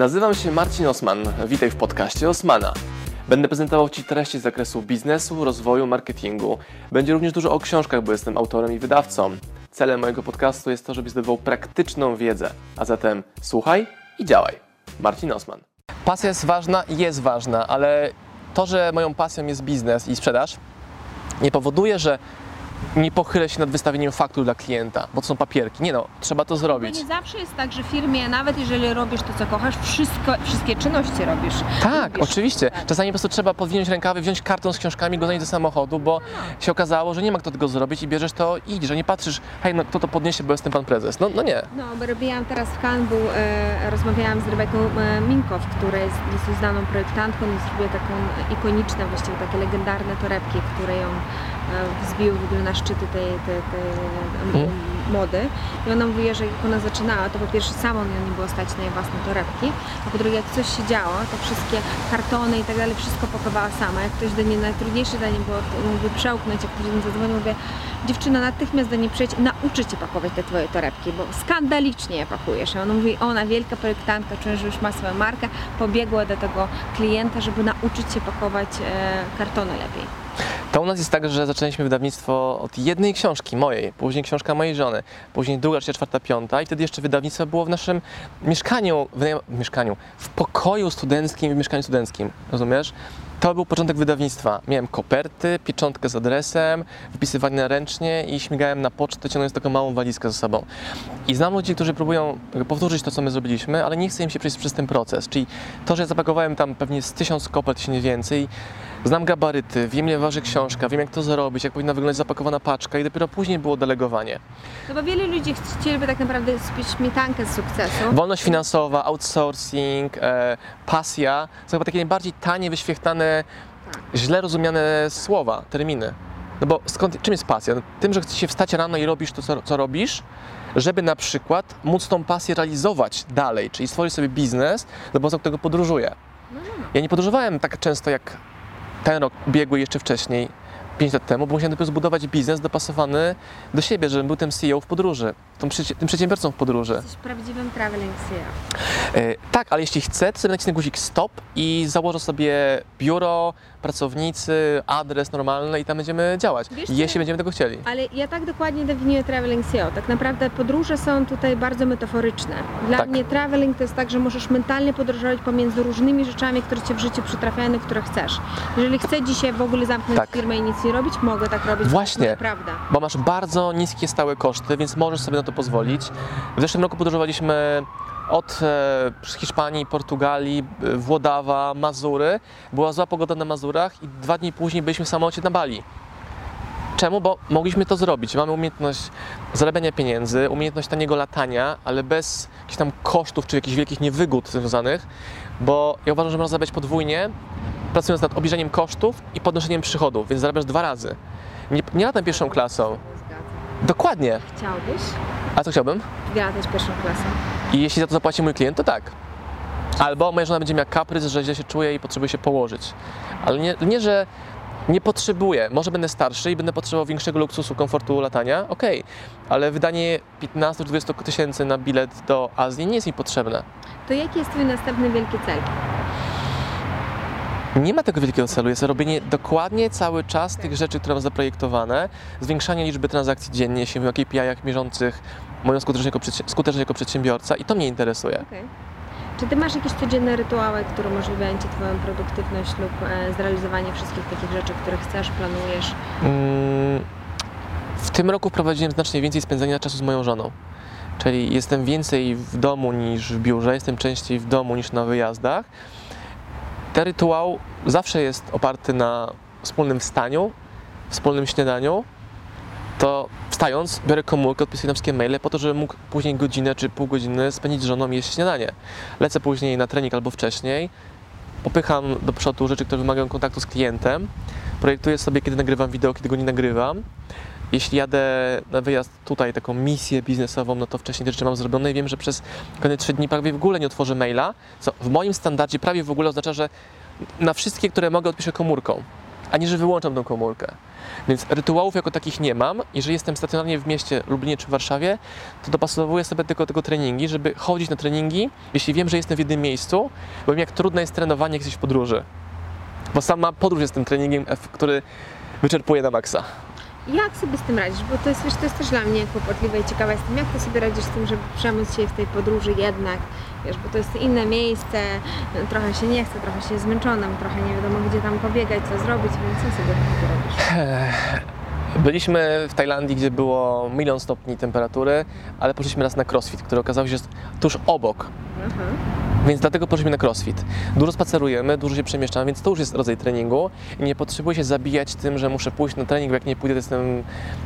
Nazywam się Marcin Osman. Witaj w podcaście Osmana. Będę prezentował Ci treści z zakresu biznesu, rozwoju, marketingu. Będzie również dużo o książkach, bo jestem autorem i wydawcą. Celem mojego podcastu jest to, żebyś zdobywał praktyczną wiedzę. A zatem słuchaj i działaj. Marcin Osman. Pasja jest ważna i jest ważna, ale to, że moją pasją jest biznes i sprzedaż, nie powoduje, że nie pochylę się nad wystawieniem faktur dla klienta, bo to są papierki. Nie no, trzeba to zrobić. nie zawsze jest tak, że w firmie, nawet jeżeli robisz to, co kochasz, wszystko, wszystkie czynności robisz. Tak, lubisz. oczywiście. Tak. Czasami po prostu trzeba podwinąć rękawy, wziąć karton z książkami, go zanieść do samochodu, bo się okazało, że nie ma kto tego zrobić i bierzesz to i idziesz, że nie patrzysz, hej, no kto to podniesie, bo jestem pan prezes. No, no nie. No, bo robiłam teraz w był, e, rozmawiałam z Rebeką e, Minkow, która jest, jest znaną projektantką i zrobiła taką ikoniczne, właściwie takie legendarne torebki, które ją e, wzbiły w ogóle na szczyty tej, tej, tej e, mody. I ona mówi, że jak ona zaczynała, to po pierwsze sama ją nie było stać na jej własne torebki, a po drugie jak coś się działo, to wszystkie kartony i tak dalej, wszystko pakowała sama. Jak ktoś do niej, najtrudniejsze dla niej było mówię, przełknąć, jak ktoś do niej zadzwonił, mówię, dziewczyna natychmiast do niej przyjdź, nauczy cię pakować te twoje torebki, bo skandalicznie je pakujesz. A ona mówi, ona wielka projektantka, czuję, że już ma swoją markę, pobiegła do tego klienta, żeby nauczyć się pakować e, kartony lepiej. To u nas jest tak, że zaczęliśmy wydawnictwo od jednej książki, mojej, później książka mojej żony, później druga, trzecia, czwarta, piąta i wtedy jeszcze wydawnictwo było w naszym mieszkaniu, w, mieszkaniu, w pokoju studenckim, w mieszkaniu studenckim, rozumiesz? To był początek wydawnictwa. Miałem koperty, pieczątkę z adresem, wypisywane ręcznie i śmigałem na pocztę, ciągnąc taką małą walizkę ze sobą. I znam ludzi, którzy próbują powtórzyć to, co my zrobiliśmy, ale nie chce im się przejść przez ten proces. Czyli to, że ja zapakowałem tam pewnie z tysiąc kopert, jeśli nie więcej, znam gabaryty, wiem ile waży książka, wiem jak to zrobić, jak powinna wyglądać zapakowana paczka i dopiero później było delegowanie. No bo wielu ludzi chcieliby tak naprawdę spić śmietankę z sukcesu. Wolność finansowa, outsourcing, e, pasja, są chyba takie najbardziej tanie, wyświechtane, źle rozumiane słowa, terminy. No bo skąd, czym jest pasja? No, tym, że chcesz się wstać rano i robisz to, co, co robisz, żeby na przykład móc tą pasję realizować dalej, czyli stworzyć sobie biznes, no bo za którego podróżuję. Ja nie podróżowałem tak często jak ten rok biegły jeszcze wcześniej, 5 lat temu, bo musiałem dopiero zbudować biznes dopasowany do siebie, żebym był tym CEO w podróży, tym, przecie- tym przedsiębiorcą w podróży. Jesteś prawdziwym traveling CEO. E, tak, ale jeśli chcę, to sobie nacisnę guzik stop i założę sobie biuro, pracownicy, adres normalny i tam będziemy działać. Wiesz jeśli będziemy tego chcieli. Ale ja tak dokładnie definiuję traveling SEO. Tak naprawdę podróże są tutaj bardzo metaforyczne. Dla Tak. mnie traveling to jest tak, że możesz mentalnie podróżować pomiędzy różnymi rzeczami, które Cię w życiu przytrafiają, które chcesz. Jeżeli chcę dzisiaj w ogóle zamknąć Tak. firmę i nic nie robić, mogę tak robić. Właśnie. To prawda. Bo masz bardzo niskie stałe koszty, więc możesz sobie na to pozwolić. W zeszłym roku podróżowaliśmy od e, Hiszpanii, Portugalii, e, Włodawa, Mazury. Była zła pogoda na Mazurach i dwa dni później byliśmy w samolocie na Bali. Czemu? Bo mogliśmy to zrobić. Mamy umiejętność zarabiania pieniędzy, umiejętność taniego latania, ale bez jakichś tam kosztów czy jakichś wielkich niewygód związanych, bo ja uważam, że można zarabiać podwójnie, pracując nad obniżeniem kosztów i podnoszeniem przychodów, więc zarabiasz dwa razy. Nie, nie latam pierwszą klasą. Dokładnie. Chciałbyś A co chciałbym? latać pierwszą klasą? I jeśli za to zapłaci mój klient, to tak. Albo moja żona będzie miała kaprys, że źle się czuje i potrzebuje się położyć. Ale nie, nie że nie potrzebuję. Może będę starszy i będę potrzebował większego luksusu, komfortu latania, okej. Ale wydanie 15-20 tysięcy na bilet do Azji nie jest mi potrzebne. To jaki jest Twój następny wielki cel? Nie ma tego wielkiego celu, jest robienie dokładnie cały czas tych rzeczy, które mam zaprojektowane, zwiększanie liczby transakcji dziennie, jeśli mówię o KPI-ach mierzących moją skuteczność jako, skuteczność jako przedsiębiorca i to mnie interesuje. Okej. Czy Ty masz jakieś codzienne rytuały, które umożliwiają Ci Twoją produktywność lub e, zrealizowanie wszystkich takich rzeczy, które chcesz, planujesz? Mm, W tym roku wprowadziłem znacznie więcej spędzania czasu z moją żoną. Czyli jestem więcej w domu niż w biurze, jestem częściej w domu niż na wyjazdach. Ten rytuał zawsze jest oparty na wspólnym wstaniu, wspólnym śniadaniu. To wstając, biorę komórkę, odpisuję na wszystkie maile po to, żebym mógł później godzinę czy pół godziny spędzić z żoną i jeść śniadanie. Lecę później na trening albo wcześniej, popycham do przodu rzeczy, które wymagają kontaktu z klientem, projektuję sobie, kiedy nagrywam wideo, kiedy go nie nagrywam. Jeśli jadę na wyjazd tutaj, taką misję biznesową, no to wcześniej te rzeczy mam zrobione i wiem, że przez kolejne trzy dni prawie w ogóle nie otworzę maila, co w moim standardzie prawie w ogóle oznacza, że na wszystkie, które mogę, odpiszę komórką. Ani że wyłączam tą komórkę. Więc rytuałów jako takich nie mam. Jeżeli jestem stacjonarnie w mieście Lublinie czy Warszawie, to dopasowuję sobie tylko tego treningi, żeby chodzić na treningi, jeśli wiem, że jestem w jednym miejscu, bo wiem, jak trudne jest trenowanie, jak jesteś w podróży. Bo sama podróż jest tym treningiem, który wyczerpuje na maksa. Jak sobie z tym radzisz? Bo to jest, wiesz, to jest też dla mnie kłopotliwe i ciekawe jestem, jak ty sobie radzisz z tym, żeby przemóc się w tej podróży jednak, wiesz, bo to jest inne miejsce, trochę się nie chce, trochę się jest zmęczonym, trochę nie wiadomo gdzie tam pobiegać, co zrobić, więc co sobie takiego robisz? Byliśmy w Tajlandii, gdzie było milion stopni temperatury, ale poszliśmy raz na crossfit, który okazał się tuż obok. Więc dlatego poszliśmy na crossfit. Dużo spacerujemy, dużo się przemieszczamy, więc to już jest rodzaj treningu i nie potrzebuję się zabijać tym, że muszę pójść na trening, bo jak nie pójdę, to jestem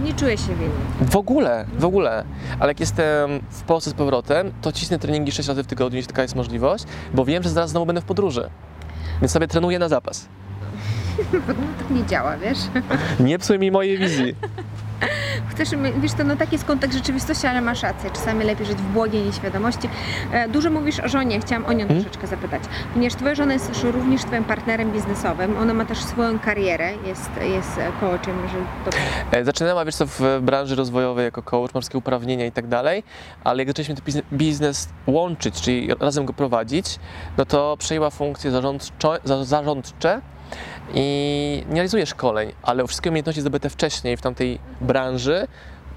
Nie czuję się winny. w ogóle, w ogóle. Ale jak jestem w Polsce z powrotem, to cisnę treningi 6 razy w tygodniu, jeśli taka jest możliwość, bo wiem, że zaraz znowu będę w podróży. Więc sobie trenuję na zapas. No tak nie działa, wiesz? Nie psuj mi mojej wizji. Chcesz, wiesz, to no taki jest kontekst rzeczywistości, ale masz rację. Czasami lepiej żyć w błogiej nieświadomości. E, Dużo mówisz o żonie, chciałam o nią Hmm? troszeczkę zapytać. Ponieważ twoja żona jest również twoim partnerem biznesowym, ona ma też swoją karierę, jest, jest coachem, że to E, Zaczynała, wiesz co, w branży rozwojowej jako coach, wszystkie uprawnienia i tak dalej, ale jak zaczęliśmy ten biznes- łączyć, czyli razem go prowadzić, no to przejęła funkcje zarządcze, za- zarządcze i nie realizuje szkoleń, ale wszystkie umiejętności zdobyte wcześniej w tamtej branży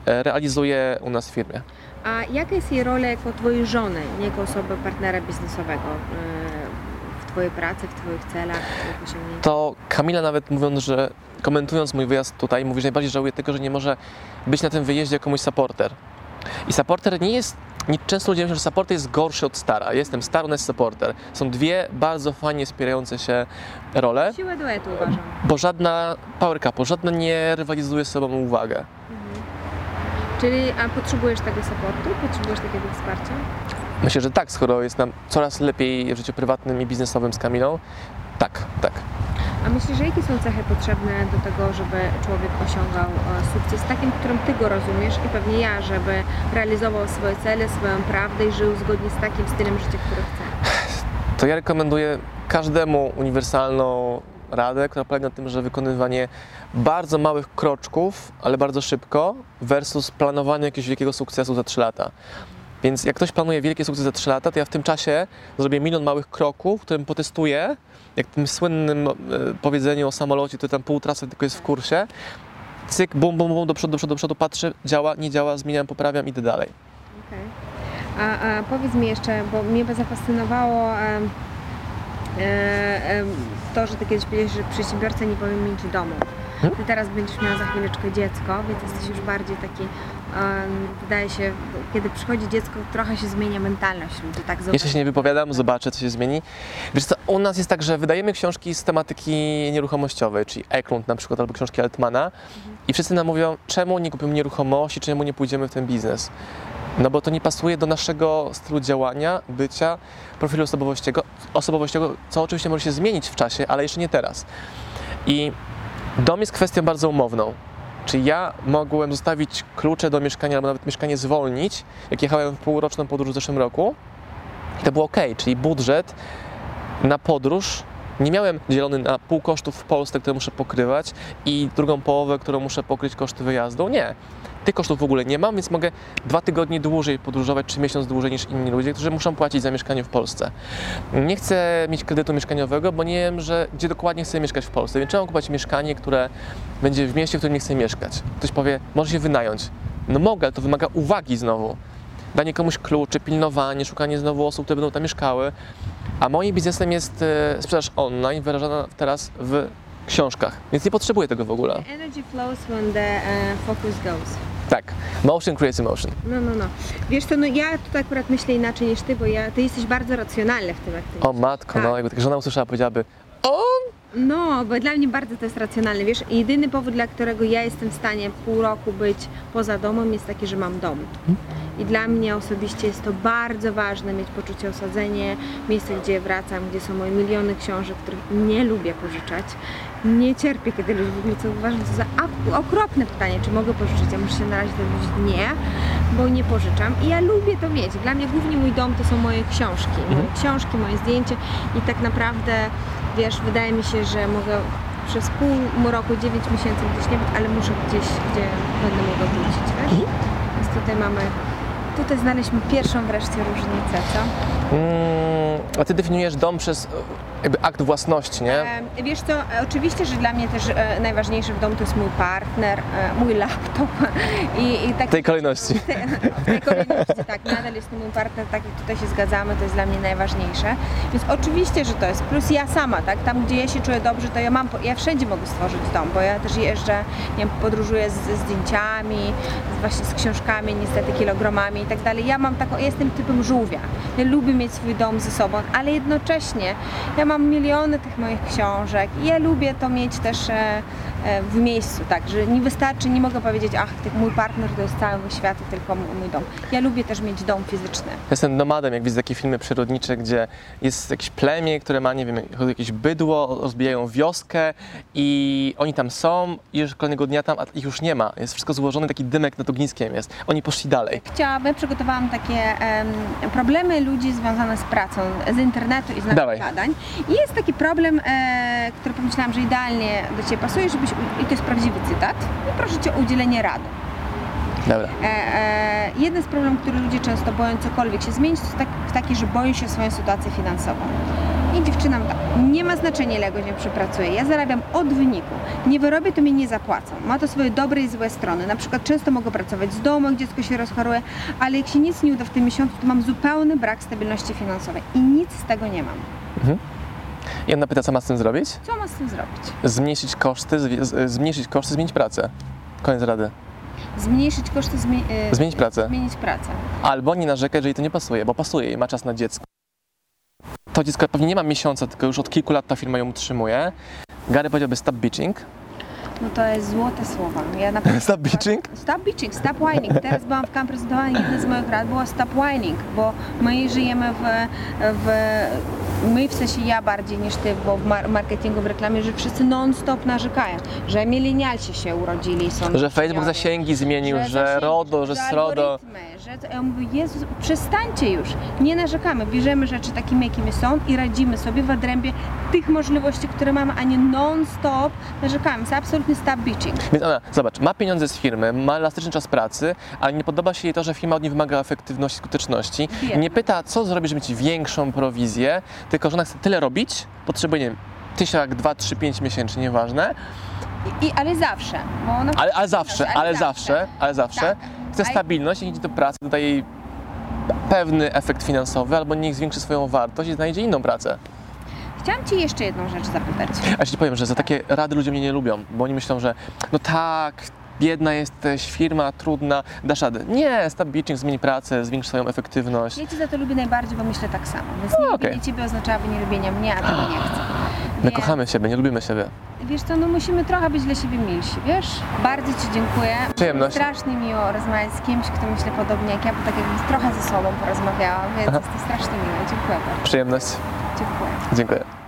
e, realizuje u nas w firmie. A jaka jest jej rola jako twojej żony, nie jako osoby partnera biznesowego e, w twojej pracy, w twoich celach, w twoich osiągnięciach? To Kamila nawet mówiąc, że komentując mój wyjazd tutaj, mówi, że najbardziej żałuje tego, że nie może być na tym wyjeździe jako mój supporter. I supporter nie jest, często ludzie myślą, że supporter jest gorszy od stara. Jestem star, jest supporter. Są dwie bardzo fajnie wspierające się role, Siłę duetu uważam. bo żadna power couple, żadna nie rywalizuje z sobą uwagę. Mhm. Czyli, a potrzebujesz tego supportu? Potrzebujesz takiego wsparcia? Myślę, że tak, skoro jest nam coraz lepiej w życiu prywatnym i biznesowym z Kamilą, tak, tak. A myślisz, że jakie są cechy potrzebne do tego, żeby człowiek osiągał e, sukces takim, którym Ty go rozumiesz i pewnie ja, żeby realizował swoje cele, swoją prawdę i żył zgodnie z takim stylem życia, który chce? to ja rekomenduję każdemu uniwersalną radę, która polega na tym, że wykonywanie bardzo małych kroczków, ale bardzo szybko, versus planowanie jakiegoś wielkiego sukcesu za 3 lata. Więc jak ktoś planuje wielkie sukcesy za 3 lata, to ja w tym czasie zrobię milion małych kroków, w którym potestuję, jak w tym słynnym e, powiedzeniu o samolocie, który tam pół trasy tylko jest w kursie, cyk, bum, bum, bum, do przodu, do przodu, do przodu, patrzę, działa, nie działa, zmieniam, poprawiam, idę dalej. Okej. A, a powiedz mi jeszcze, bo mnie by zafascynowało e, em, to, że Ty kiedyś powiedziałeś, że przedsiębiorca nie powinien mieć domu. Ty teraz będziesz miała za chwileczkę dziecko, więc jesteś już bardziej taki, wydaje się, kiedy przychodzi dziecko, trochę się zmienia mentalność ludzi, tak Jeszcze się nie wypowiadam, zobaczę, co się zmieni. Wiesz co, u nas jest tak, że wydajemy książki z tematyki nieruchomościowej, czyli Eklund na przykład, albo książki Altmana i wszyscy nam mówią, czemu nie kupimy nieruchomości, czemu nie pójdziemy w ten biznes. No bo to nie pasuje do naszego stylu działania, bycia, profilu osobowościowego, co oczywiście może się zmienić w czasie, ale jeszcze nie teraz. I dom jest kwestią bardzo umowną. Czy ja mogłem zostawić klucze do mieszkania, albo nawet mieszkanie zwolnić, jak jechałem w półroczną podróż w zeszłym roku, i to było ok, czyli budżet na podróż nie miałem dzielony na pół kosztów w Polsce, które muszę pokrywać i drugą połowę, którą muszę pokryć koszty wyjazdu. Nie. Tych kosztów w ogóle nie mam, więc mogę dwa tygodnie dłużej podróżować, czy miesiąc dłużej niż inni ludzie, którzy muszą płacić za mieszkanie w Polsce. Nie chcę mieć kredytu mieszkaniowego, bo nie wiem, że gdzie dokładnie chcę mieszkać w Polsce. Więc trzeba kupować mieszkanie, które będzie w mieście, w którym nie chcę mieszkać. Ktoś powie, może się wynająć. No mogę, ale to wymaga uwagi znowu. Danie komuś kluczy, pilnowanie, szukanie znowu osób, które będą tam mieszkały. A moim biznesem jest e, sprzedaż online, wyrażana teraz w książkach, więc nie potrzebuję tego w ogóle. Energy flows when the e, focus goes. Tak, motion creates emotion. No, no, no. Wiesz co, no ja tutaj akurat myślę inaczej niż ty, bo ja, ty jesteś bardzo racjonalny w tym, ty O matko, Tak. no jakby tak żona usłyszała, powiedziałaby No, bo dla mnie bardzo to jest racjonalne. Wiesz, jedyny powód, dla którego ja jestem w stanie pół roku być poza domem, jest taki, że mam dom. I dla mnie osobiście jest to bardzo ważne, mieć poczucie osadzenia, miejsce, gdzie wracam, gdzie są moje miliony książek, których nie lubię pożyczać. Nie cierpię, kiedy ludzie w ogóle co uważam to za okropne pytanie, czy mogę pożyczyć. Ja muszę się na razie powiedzieć nie, bo nie pożyczam. I ja lubię to mieć. Dla mnie głównie mój dom to są moje książki. Moje książki, moje zdjęcie i tak naprawdę, wiesz, wydaje mi się, że mogę przez pół roku, 9 miesięcy gdzieś nie być, ale muszę gdzieś, gdzie będę mogła wrócić, wiesz? Mhm. Więc tutaj mamy, tutaj znaleźliśmy pierwszą wreszcie różnicę, co? Mm, a ty definiujesz dom przez jakby akt własności, nie? E, wiesz co, oczywiście, że dla mnie też e, najważniejszy w domu to jest mój partner, e, mój laptop i, i tak W tej kolejności. w tej kolejności, tak, nadal jest to mój partner, tak jak tutaj się zgadzamy, to jest dla mnie najważniejsze. Więc oczywiście, że to jest. Plus ja sama, tak, tam gdzie ja się czuję dobrze, to ja mam, ja wszędzie mogę stworzyć dom, bo ja też jeżdżę, nie wiem, podróżuję z, ze zdjęciami, z, właśnie z książkami, niestety kilogramami i tak dalej. Ja mam taką, ja jestem typem żółwia. Ja lubię mieć swój dom ze sobą, ale jednocześnie ja mam miliony tych moich książek i ja lubię to mieć też e, w miejscu, tak, że nie wystarczy, nie mogę powiedzieć, ach, mój partner to jest cały świat i tylko mój dom. Ja lubię też mieć dom fizyczny. Jestem nomadem, jak widzę takie filmy przyrodnicze, gdzie jest jakieś plemię, które ma, nie wiem, jakieś bydło, rozbijają wioskę i oni tam są i już kolejnego dnia tam a ich już nie ma. Jest wszystko złożone, taki dymek nad ogniskiem jest. Oni poszli dalej. Chciałabym, przygotowałam takie em, problemy ludzi związane z pracą, z internetu i z naszych badań. I jest taki problem, e, który pomyślałam, że idealnie do Ciebie pasuje, żebyś, u- i to jest prawdziwy cytat, i proszę Cię o udzielenie rady. Dobra. E, e, jeden z problemów, który ludzie często boją cokolwiek się zmienić, to jest tak, taki, że boją się swoją sytuację finansową. I dziewczynam tak, nie ma znaczenia ile godzin przepracuję, ja zarabiam od wyniku. Nie wyrobię, to mnie nie zapłacą. Ma to swoje dobre i złe strony. Na przykład często mogę pracować z domu, jak dziecko się rozchoruje, ale jak się nic nie uda w tym miesiącu, to mam zupełny brak stabilności finansowej i nic z tego nie mam. I ona pyta, co ma z tym zrobić? Co mam z tym zrobić? Zmniejszyć koszty, z- zmniejszyć koszty, zmienić pracę. Koniec rady. Zmniejszyć koszty, zmi- e, Zmienić pracę. zmienić pracę. Albo nie narzekać, jeżeli to nie pasuje, bo pasuje i ma czas na dziecko. To dziecko pewnie nie ma miesiąca, tylko już od kilku lat ta firma ją utrzymuje. Gary powiedziałby stop bitching. No to jest złote słowa. Ja. Stop bitching? Stop bitching, stop whining. Teraz byłam w kamp prezentowania, jedna z moich rad była stop whining, bo my żyjemy w, w my w sensie ja bardziej niż ty, bo w mar- marketingu, w reklamie, że wszyscy non-stop narzekają, że milenialsi się urodzili są Że Facebook zasięgi zmienił, że, zasięgi, RODO, że SRODO. Że, ja mówię, Jezus, przestańcie już, nie narzekamy, bierzemy rzeczy takimi, jakimi są i radzimy sobie w odrębie tych możliwości, które mamy, a nie non-stop narzekamy. Absolutny stop bitching. Więc ona, zobacz, ma pieniądze z firmy, ma elastyczny czas pracy, ale nie podoba się jej to, że firma od niej wymaga efektywności, skuteczności. Biedna. Nie pyta, co zrobić, żeby mieć większą prowizję, tylko że ona chce tyle robić, potrzebuje, nie wiem, tysiak, dwa, trzy, pięć miesięcznie, nieważne, I, i, ale zawsze. Bo ona ale, ale zawsze, ale zawsze, ale zawsze Tak. chce stabilność, jeśli idzie do pracy, dodaje jej pewny efekt finansowy, albo niech zwiększy swoją wartość i znajdzie inną pracę. Chciałam Ci jeszcze jedną rzecz zapytać. A ja ci powiem, że za takie rady ludzie mnie nie lubią, bo oni myślą, że no tak, biedna jesteś, firma trudna, dasz radę. Nie, stop bitching, zmień pracę, zwiększ swoją efektywność. Ja Cię za to lubię najbardziej, bo myślę tak samo. Więc No, nie okej. lubienie Ciebie oznaczałoby nie lubienia mnie, a tego nie chcę. My Więc, kochamy siebie, nie lubimy siebie. Wiesz co, no musimy trochę być dla siebie milsi, wiesz? Bardzo Ci dziękuję. Przyjemność. Strasznie miło rozmawiać z kimś, kto myśli podobnie jak ja, bo tak jakbym trochę ze sobą porozmawiałam, więc Aha. jest to strasznie miłe. Dziękuję bardzo. Przyjemność. Dziękuję.